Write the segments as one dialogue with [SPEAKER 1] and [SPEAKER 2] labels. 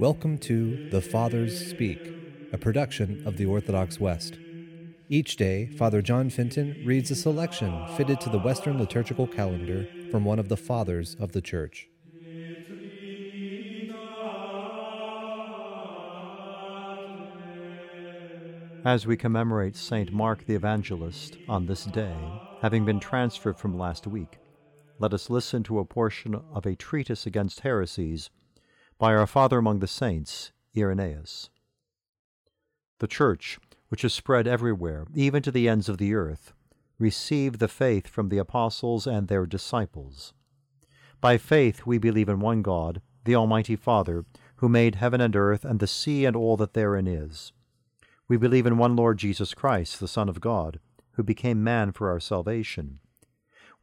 [SPEAKER 1] Welcome to The Fathers Speak, a production of the Orthodox West. Each day, Father John Fenton reads a selection fitted to the Western liturgical calendar from one of the Fathers of the Church.
[SPEAKER 2] As we commemorate St. Mark the Evangelist on this day, having been transferred from last week, let us listen to a portion of a treatise against heresies by our Father among the saints, Irenaeus. The Church, which is spread everywhere, even to the ends of the earth, received the faith from the apostles and their disciples. By faith we believe in one God, the Almighty Father, who made heaven and earth and the sea and all that therein is. We believe in one Lord Jesus Christ, the Son of God, who became man for our salvation.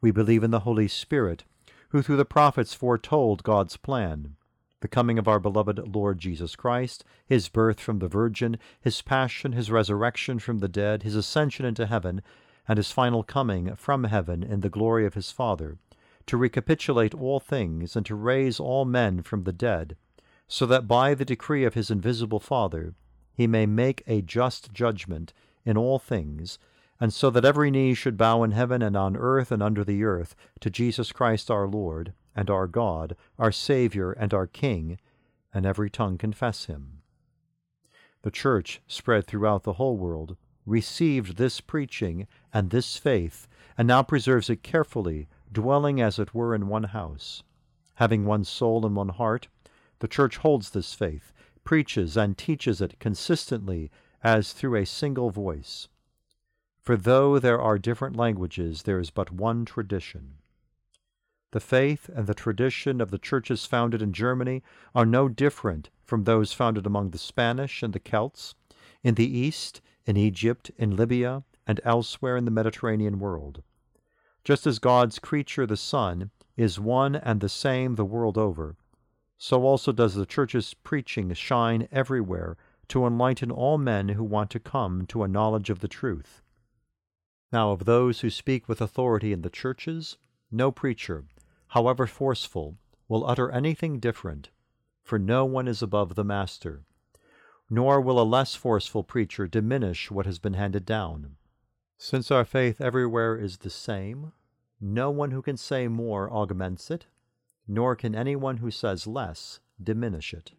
[SPEAKER 2] We believe in the Holy Spirit, who through the prophets foretold God's plan the coming of our beloved Lord Jesus Christ, his birth from the Virgin, his passion, his resurrection from the dead, his ascension into heaven, and his final coming from heaven in the glory of his Father, to recapitulate all things and to raise all men from the dead, so that by the decree of his invisible Father he may make a just judgment in all things, and so that every knee should bow in heaven and on earth and under the earth to Jesus Christ our Lord, and our God, our Saviour, and our King, and every tongue confess him. The Church, spread throughout the whole world, received this preaching and this faith, and now preserves it carefully, dwelling as it were in one house. Having one soul and one heart, the Church holds this faith, preaches and teaches it consistently as through a single voice. For though there are different languages, there is but one tradition. The faith and the tradition of the churches founded in Germany are no different from those founded among the Spanish and the Celts, in the East, in Egypt, in Libya, and elsewhere in the Mediterranean world. Just as God's creature, the sun, is one and the same the world over, so also does the Church's preaching shine everywhere to enlighten all men who want to come to a knowledge of the truth. Now, of those who speak with authority in the churches, no preacher, however forceful, will utter anything different, for no one is above the Master, nor will a less forceful preacher diminish what has been handed down. Since our faith everywhere is the same, no one who can say more augments it, nor can anyone who says less diminish it.